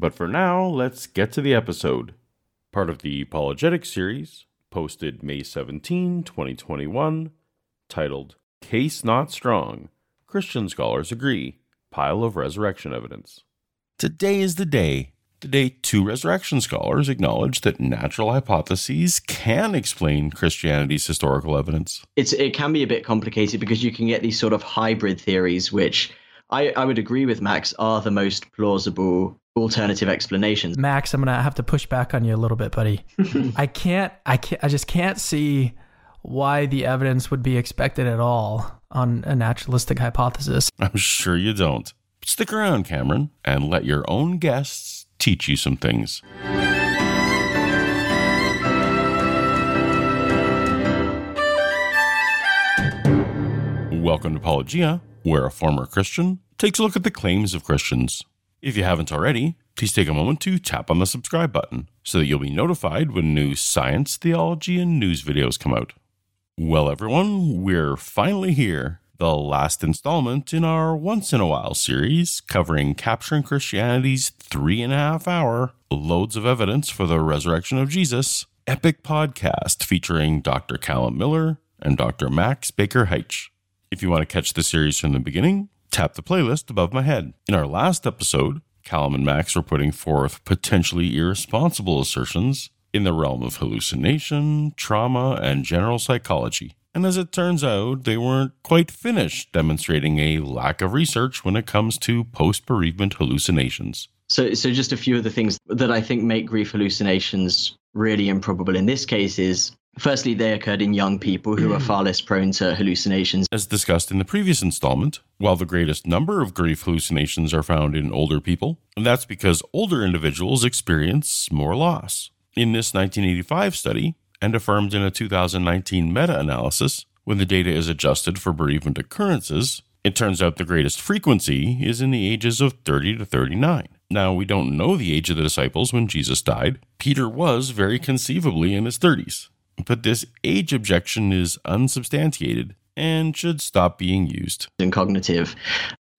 But for now, let's get to the episode. Part of the Apologetic series, posted May 17, 2021, titled Case Not Strong Christian Scholars Agree Pile of Resurrection Evidence. Today is the day. The day two resurrection scholars acknowledge that natural hypotheses can explain Christianity's historical evidence. It's it can be a bit complicated because you can get these sort of hybrid theories, which I, I would agree with Max are the most plausible alternative explanations. Max, I'm gonna have to push back on you a little bit, buddy. I can't, I can't, I just can't see why the evidence would be expected at all on a naturalistic hypothesis. I'm sure you don't. Stick around, Cameron, and let your own guests teach you some things. Welcome to Paulogia, where a former Christian takes a look at the claims of Christians. If you haven't already, please take a moment to tap on the subscribe button so that you'll be notified when new science, theology, and news videos come out. Well, everyone, we're finally here. The last installment in our Once in a While series covering Capturing Christianity's three and a half hour Loads of Evidence for the Resurrection of Jesus epic podcast featuring Dr. Calum Miller and Dr. Max Baker Hytch. If you want to catch the series from the beginning, tap the playlist above my head. In our last episode, Calum and Max were putting forth potentially irresponsible assertions in the realm of hallucination, trauma, and general psychology. And as it turns out, they weren't quite finished demonstrating a lack of research when it comes to post bereavement hallucinations. So, so just a few of the things that I think make grief hallucinations really improbable in this case is firstly, they occurred in young people who are far less prone to hallucinations. As discussed in the previous installment, while the greatest number of grief hallucinations are found in older people, that's because older individuals experience more loss. In this 1985 study, and affirmed in a 2019 meta analysis, when the data is adjusted for bereavement occurrences, it turns out the greatest frequency is in the ages of 30 to 39. Now, we don't know the age of the disciples when Jesus died. Peter was very conceivably in his 30s. But this age objection is unsubstantiated and should stop being used. And cognitive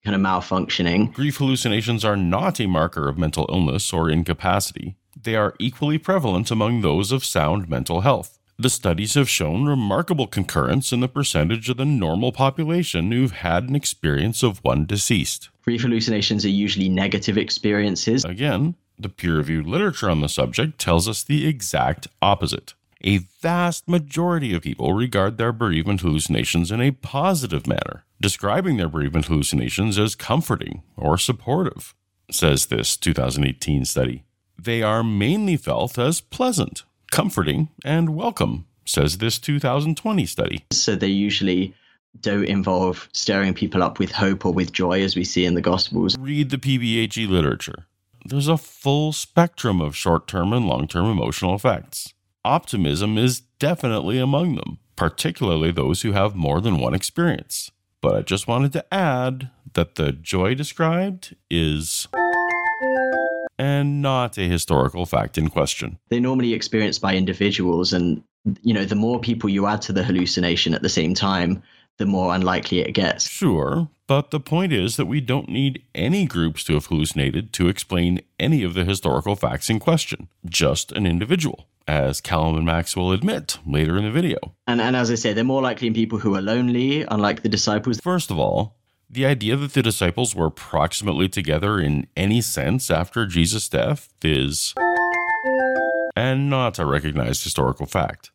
kind of malfunctioning. Grief hallucinations are not a marker of mental illness or incapacity. They are equally prevalent among those of sound mental health. The studies have shown remarkable concurrence in the percentage of the normal population who've had an experience of one deceased. Grief hallucinations are usually negative experiences. Again, the peer reviewed literature on the subject tells us the exact opposite. A vast majority of people regard their bereavement hallucinations in a positive manner, describing their bereavement hallucinations as comforting or supportive, says this 2018 study. They are mainly felt as pleasant, comforting, and welcome, says this 2020 study. So they usually don't involve stirring people up with hope or with joy, as we see in the Gospels. Read the PBHE literature. There's a full spectrum of short term and long term emotional effects. Optimism is definitely among them, particularly those who have more than one experience. But I just wanted to add that the joy described is and not a historical fact in question. They're normally experienced by individuals, and you know, the more people you add to the hallucination at the same time, the more unlikely it gets. Sure, but the point is that we don't need any groups to have hallucinated to explain any of the historical facts in question, just an individual, as Calum and Max will admit later in the video. And, and as I say, they're more likely in people who are lonely, unlike the disciples. First of all, the idea that the disciples were proximately together in any sense after Jesus' death is and not a recognized historical fact.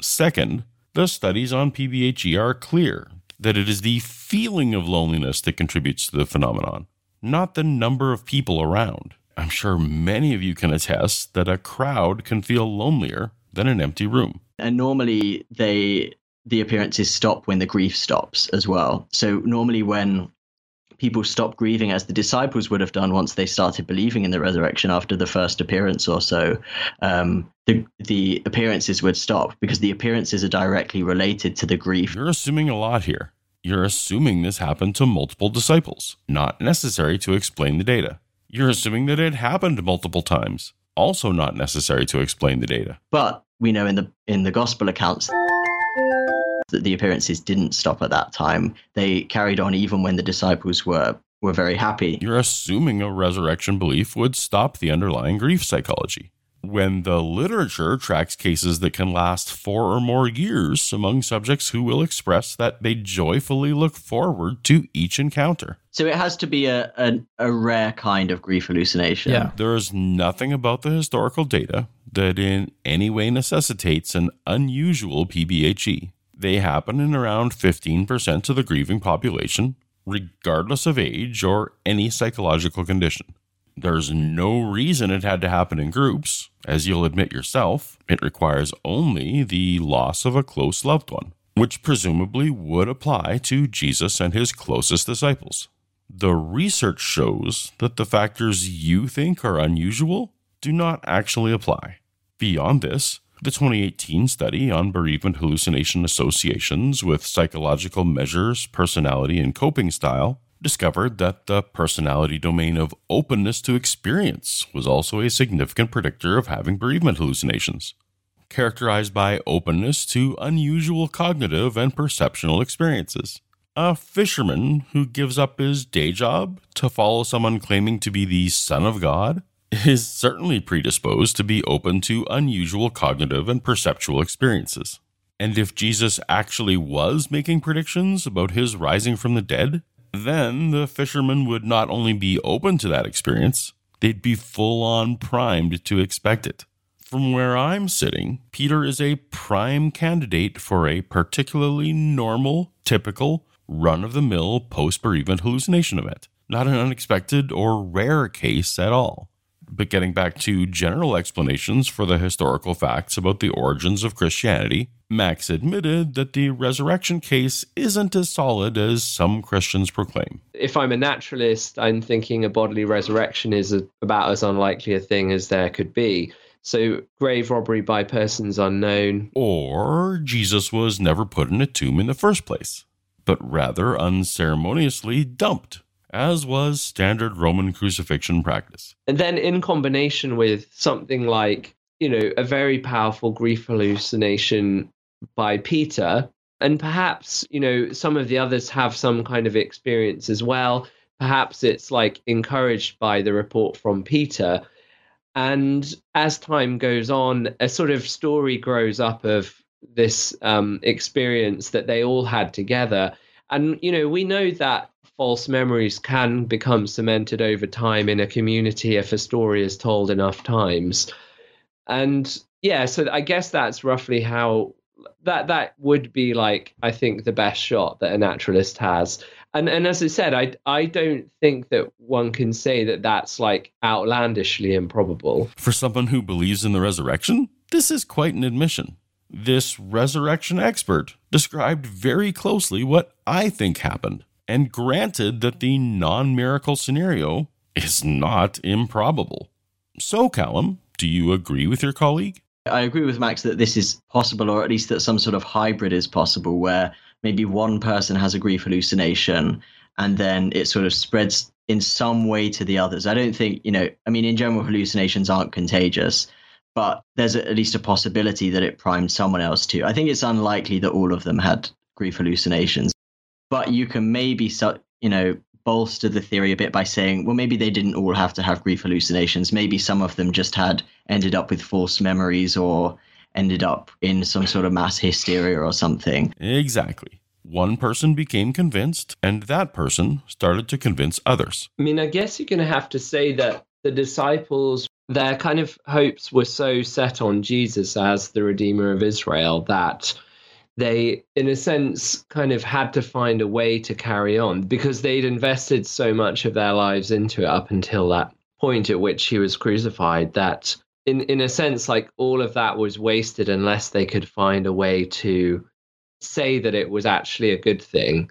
Second, the studies on PBHE are clear that it is the feeling of loneliness that contributes to the phenomenon, not the number of people around. I'm sure many of you can attest that a crowd can feel lonelier than an empty room. And normally they the appearances stop when the grief stops as well. So normally when people stop grieving as the disciples would have done once they started believing in the resurrection after the first appearance or so. Um, the the appearances would stop because the appearances are directly related to the grief. You're assuming a lot here. You're assuming this happened to multiple disciples, not necessary to explain the data. You're assuming that it happened multiple times, also not necessary to explain the data. But we know in the in the gospel accounts that the appearances didn't stop at that time. They carried on even when the disciples were were very happy. You're assuming a resurrection belief would stop the underlying grief psychology. When the literature tracks cases that can last four or more years among subjects who will express that they joyfully look forward to each encounter. So it has to be a, a, a rare kind of grief hallucination. Yeah. There is nothing about the historical data that in any way necessitates an unusual PBHE. They happen in around 15% of the grieving population, regardless of age or any psychological condition. There's no reason it had to happen in groups. As you'll admit yourself, it requires only the loss of a close loved one, which presumably would apply to Jesus and his closest disciples. The research shows that the factors you think are unusual do not actually apply. Beyond this, the 2018 study on bereavement hallucination associations with psychological measures, personality, and coping style discovered that the personality domain of openness to experience was also a significant predictor of having bereavement hallucinations, characterized by openness to unusual cognitive and perceptual experiences. A fisherman who gives up his day job to follow someone claiming to be the Son of God is certainly predisposed to be open to unusual cognitive and perceptual experiences. And if Jesus actually was making predictions about his rising from the dead, then the fishermen would not only be open to that experience, they'd be full on primed to expect it. From where I'm sitting, Peter is a prime candidate for a particularly normal, typical, run of the mill post bereavement hallucination event, not an unexpected or rare case at all. But getting back to general explanations for the historical facts about the origins of Christianity, Max admitted that the resurrection case isn't as solid as some Christians proclaim. If I'm a naturalist, I'm thinking a bodily resurrection is a, about as unlikely a thing as there could be. So, grave robbery by persons unknown. Or Jesus was never put in a tomb in the first place, but rather unceremoniously dumped as was standard Roman crucifixion practice. And then, in combination with something like, you know, a very powerful grief hallucination by Peter, and perhaps, you know, some of the others have some kind of experience as well. Perhaps it's like encouraged by the report from Peter. And as time goes on, a sort of story grows up of this um, experience that they all had together. And, you know, we know that false memories can become cemented over time in a community if a story is told enough times. And yeah, so I guess that's roughly how that that would be like I think the best shot that a naturalist has. And and as I said, I I don't think that one can say that that's like outlandishly improbable. For someone who believes in the resurrection, this is quite an admission. This resurrection expert described very closely what I think happened and granted that the non miracle scenario is not improbable. So, Calum, do you agree with your colleague? I agree with Max that this is possible, or at least that some sort of hybrid is possible where maybe one person has a grief hallucination and then it sort of spreads in some way to the others. I don't think, you know, I mean, in general, hallucinations aren't contagious, but there's at least a possibility that it primed someone else too. I think it's unlikely that all of them had grief hallucinations but you can maybe you know bolster the theory a bit by saying well maybe they didn't all have to have grief hallucinations. Maybe some of them just had ended up with false memories or ended up in some sort of mass hysteria or something. Exactly. One person became convinced and that person started to convince others. I mean i guess you're going to have to say that the disciples their kind of hopes were so set on jesus as the redeemer of israel that they, in a sense, kind of had to find a way to carry on because they'd invested so much of their lives into it up until that point at which he was crucified that in in a sense like all of that was wasted unless they could find a way to say that it was actually a good thing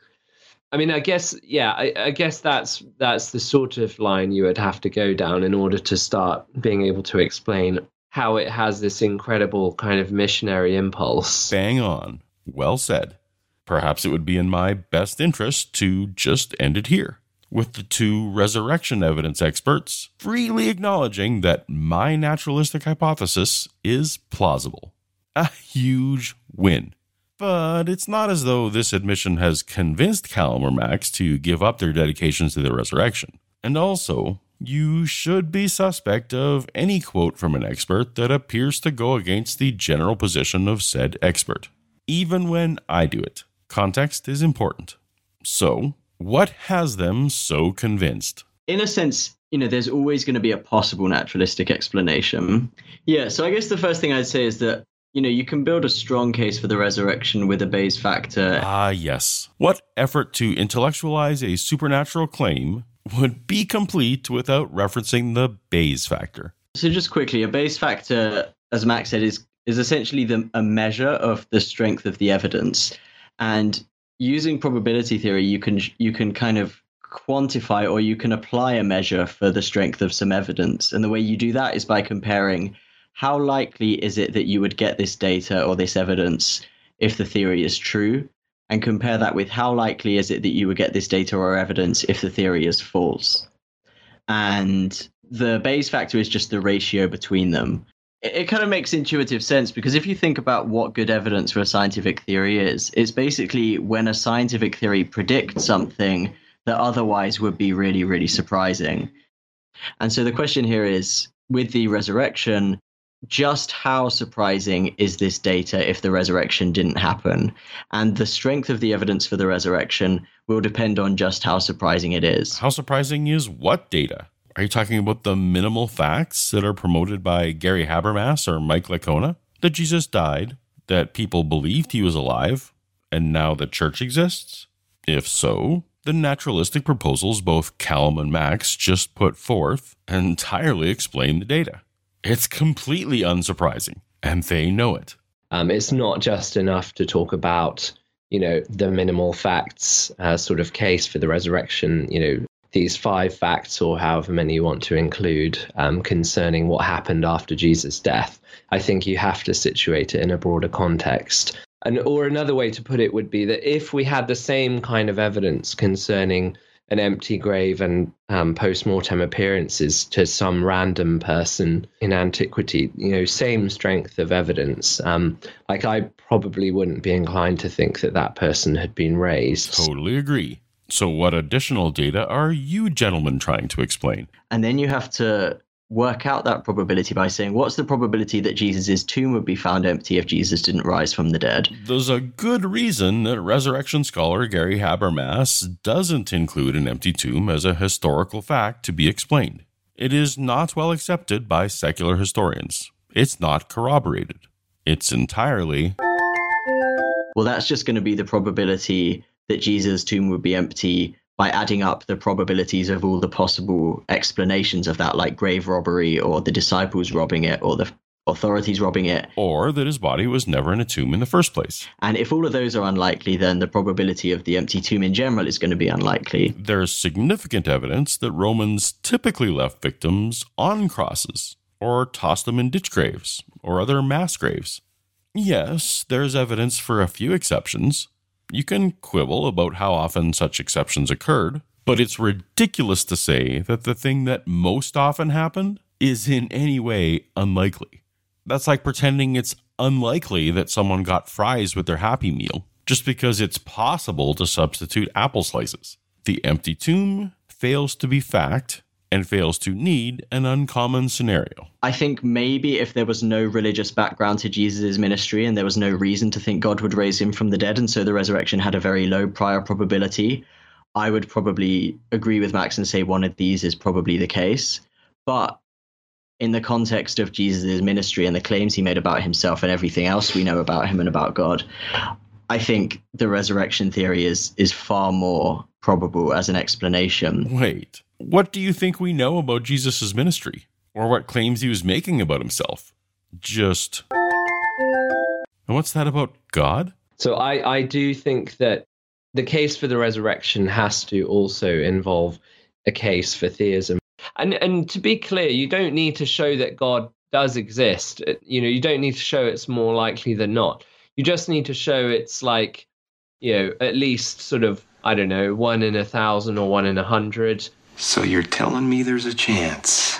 I mean, I guess, yeah, I, I, guess that's that's the sort of line you would have to go down in order to start being able to explain how it has this incredible kind of missionary impulse. Bang on. Well said. Perhaps it would be in my best interest to just end it here, with the two resurrection evidence experts freely acknowledging that my naturalistic hypothesis is plausible. A huge win. But it's not as though this admission has convinced Calum or Max to give up their dedications to the resurrection. And also, you should be suspect of any quote from an expert that appears to go against the general position of said expert. Even when I do it, context is important. So, what has them so convinced? In a sense, you know, there's always going to be a possible naturalistic explanation. Yeah, so I guess the first thing I'd say is that you know, you can build a strong case for the resurrection with a Bayes factor. Ah, yes. What effort to intellectualize a supernatural claim would be complete without referencing the Bayes factor? So, just quickly, a Bayes factor, as Max said, is is essentially the, a measure of the strength of the evidence. And using probability theory, you can you can kind of quantify or you can apply a measure for the strength of some evidence. And the way you do that is by comparing how likely is it that you would get this data or this evidence if the theory is true? And compare that with how likely is it that you would get this data or evidence if the theory is false? And the Bayes factor is just the ratio between them. It, it kind of makes intuitive sense because if you think about what good evidence for a scientific theory is, it's basically when a scientific theory predicts something that otherwise would be really, really surprising. And so the question here is with the resurrection, just how surprising is this data if the resurrection didn't happen? And the strength of the evidence for the resurrection will depend on just how surprising it is. How surprising is what data? Are you talking about the minimal facts that are promoted by Gary Habermas or Mike Licona? That Jesus died, that people believed he was alive, and now the church exists? If so, the naturalistic proposals both Calum and Max just put forth entirely explain the data. It's completely unsurprising, and they know it. Um, it's not just enough to talk about, you know, the minimal facts uh, sort of case for the resurrection. You know, these five facts or however many you want to include um, concerning what happened after Jesus' death. I think you have to situate it in a broader context. And or another way to put it would be that if we had the same kind of evidence concerning an empty grave and um, post-mortem appearances to some random person in antiquity you know same strength of evidence um, like i probably wouldn't be inclined to think that that person had been raised totally agree so what additional data are you gentlemen trying to explain and then you have to work out that probability by saying what's the probability that Jesus' tomb would be found empty if Jesus didn't rise from the dead? There's a good reason that resurrection scholar Gary Habermas doesn't include an empty tomb as a historical fact to be explained. It is not well accepted by secular historians. It's not corroborated. It's entirely. Well, that's just going to be the probability that Jesus' tomb would be empty by adding up the probabilities of all the possible explanations of that, like grave robbery or the disciples robbing it or the authorities robbing it. Or that his body was never in a tomb in the first place. And if all of those are unlikely, then the probability of the empty tomb in general is going to be unlikely. There's significant evidence that Romans typically left victims on crosses or tossed them in ditch graves or other mass graves. Yes, there's evidence for a few exceptions, you can quibble about how often such exceptions occurred, but it's ridiculous to say that the thing that most often happened is in any way unlikely. That's like pretending it's unlikely that someone got fries with their Happy Meal just because it's possible to substitute apple slices. The empty tomb fails to be fact and fails to need an uncommon scenario. I think maybe if there was no religious background to Jesus' ministry and there was no reason to think God would raise him from the dead, and so the resurrection had a very low prior probability, I would probably agree with Max and say one of these is probably the case. But in the context of Jesus' ministry and the claims he made about himself and everything else we know about him and about God, I think the resurrection theory is is far more probable as an explanation. Wait, what do you think we know about Jesus' ministry? Or what claims he was making about himself? Just. And what's that about God? So I, I do think that the case for the resurrection has to also involve a case for theism. And and to be clear, you don't need to show that God does exist. You know, you don't need to show it's more likely than not. You just need to show it's like, you know, at least sort of I don't know, one in a thousand or one in a hundred. So you're telling me there's a chance?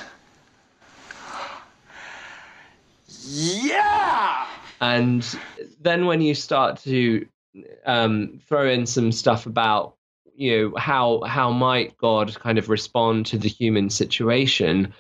Yeah! And then when you start to um, throw in some stuff about you know how how might God kind of respond to the human situation,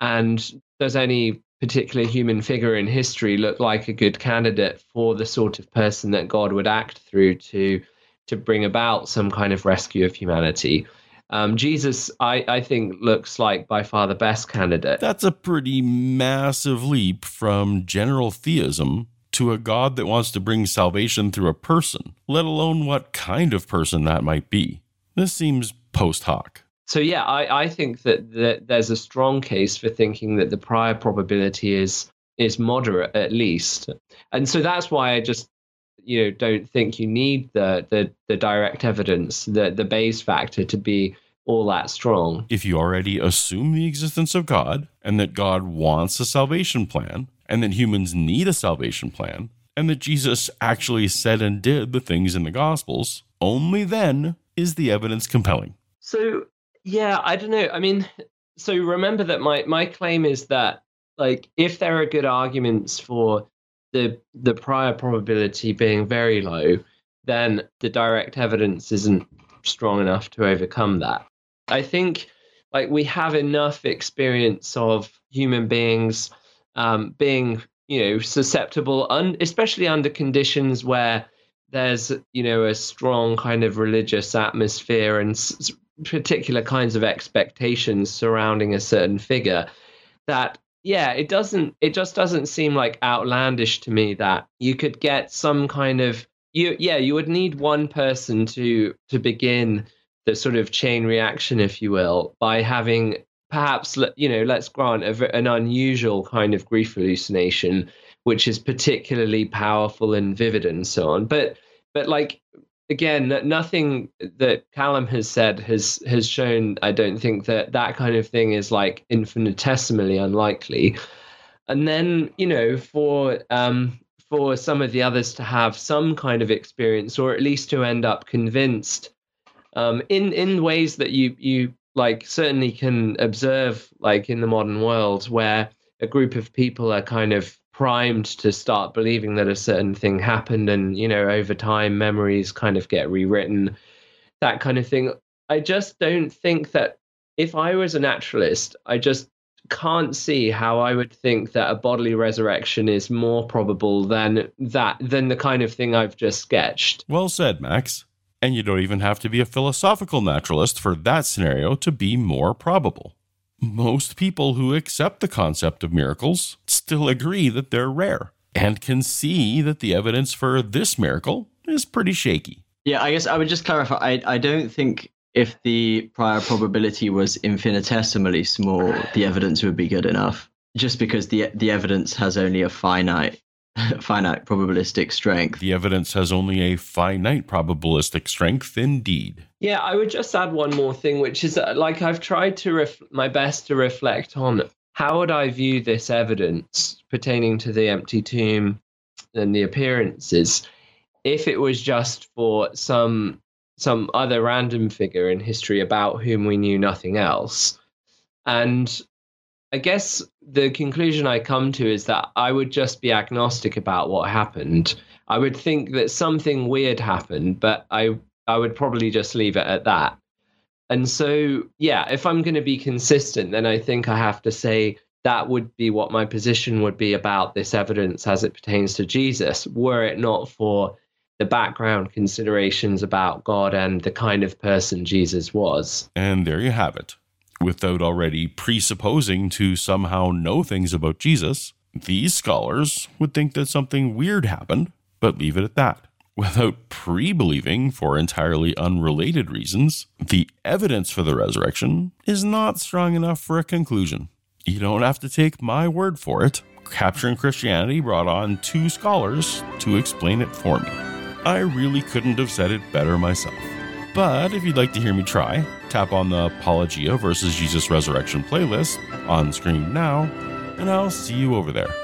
and there's any particular human figure in history look like a good candidate for the sort of person that God would act through to to bring about some kind of rescue of humanity? Um, Jesus, I, I think, looks like by far the best candidate. That's a pretty massive leap from general theism to a God that wants to bring salvation through a person, let alone what kind of person that might be. This seems post hoc. So yeah, I, I think that, that there's a strong case for thinking that the prior probability is is moderate at least, and so that's why I just you know don't think you need the the, the direct evidence, the the Bayes factor to be all that strong. If you already assume the existence of God and that God wants a salvation plan and that humans need a salvation plan and that Jesus actually said and did the things in the Gospels, only then is the evidence compelling. So, yeah, I don't know. I mean, so remember that my my claim is that like if there are good arguments for the the prior probability being very low, then the direct evidence isn't strong enough to overcome that. I think like we have enough experience of human beings um, being you know susceptible, un- especially under conditions where there's you know a strong kind of religious atmosphere and s- particular kinds of expectations surrounding a certain figure that yeah it doesn't it just doesn't seem like outlandish to me that you could get some kind of you yeah you would need one person to to begin the sort of chain reaction if you will by having perhaps you know let's grant a, an unusual kind of grief hallucination which is particularly powerful and vivid and so on. But but like again, nothing that Calum has said has has shown. I don't think that that kind of thing is like infinitesimally unlikely. And then you know for um, for some of the others to have some kind of experience, or at least to end up convinced um, in in ways that you you like certainly can observe, like in the modern world, where a group of people are kind of primed to start believing that a certain thing happened and you know over time memories kind of get rewritten that kind of thing. I just don't think that if i was a naturalist i just can't see how i would think that a bodily resurrection is more probable than that than the kind of thing i've just sketched. Well said max. And you don't even have to be a philosophical naturalist for that scenario to be more probable most people who accept the concept of miracles still agree that they're rare and can see that the evidence for this miracle is pretty shaky. Yeah, I guess I would just clarify. I, I don't think if the prior probability was infinitesimally small, the evidence would be good enough. Just because the the evidence has only a finite finite probabilistic strength. The evidence has only a finite probabilistic strength, indeed. Yeah, I would just add one more thing, which is that, like I've tried to ref- my best to reflect on how would I view this evidence pertaining to the empty tomb and the appearances if it was just for some some other random figure in history about whom we knew nothing else. And I guess the conclusion I come to is that I would just be agnostic about what happened. I would think that something weird happened, but I I would probably just leave it at that. And so, yeah, if I'm going to be consistent, then I think I have to say that would be what my position would be about this evidence as it pertains to Jesus, were it not for the background considerations about God and the kind of person Jesus was. And there you have it. Without already presupposing to somehow know things about Jesus, these scholars would think that something weird happened, but leave it at that without pre believing for entirely unrelated reasons, the evidence for the resurrection is not strong enough for a conclusion. You don't have to take my word for it. Capturing Christianity brought on two scholars to explain it for me. I really couldn't have said it better myself. But if you'd like to hear me try, tap on the Paulogia versus Jesus Resurrection playlist on screen now, and I'll see you over there.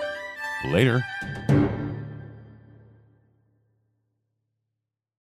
Later.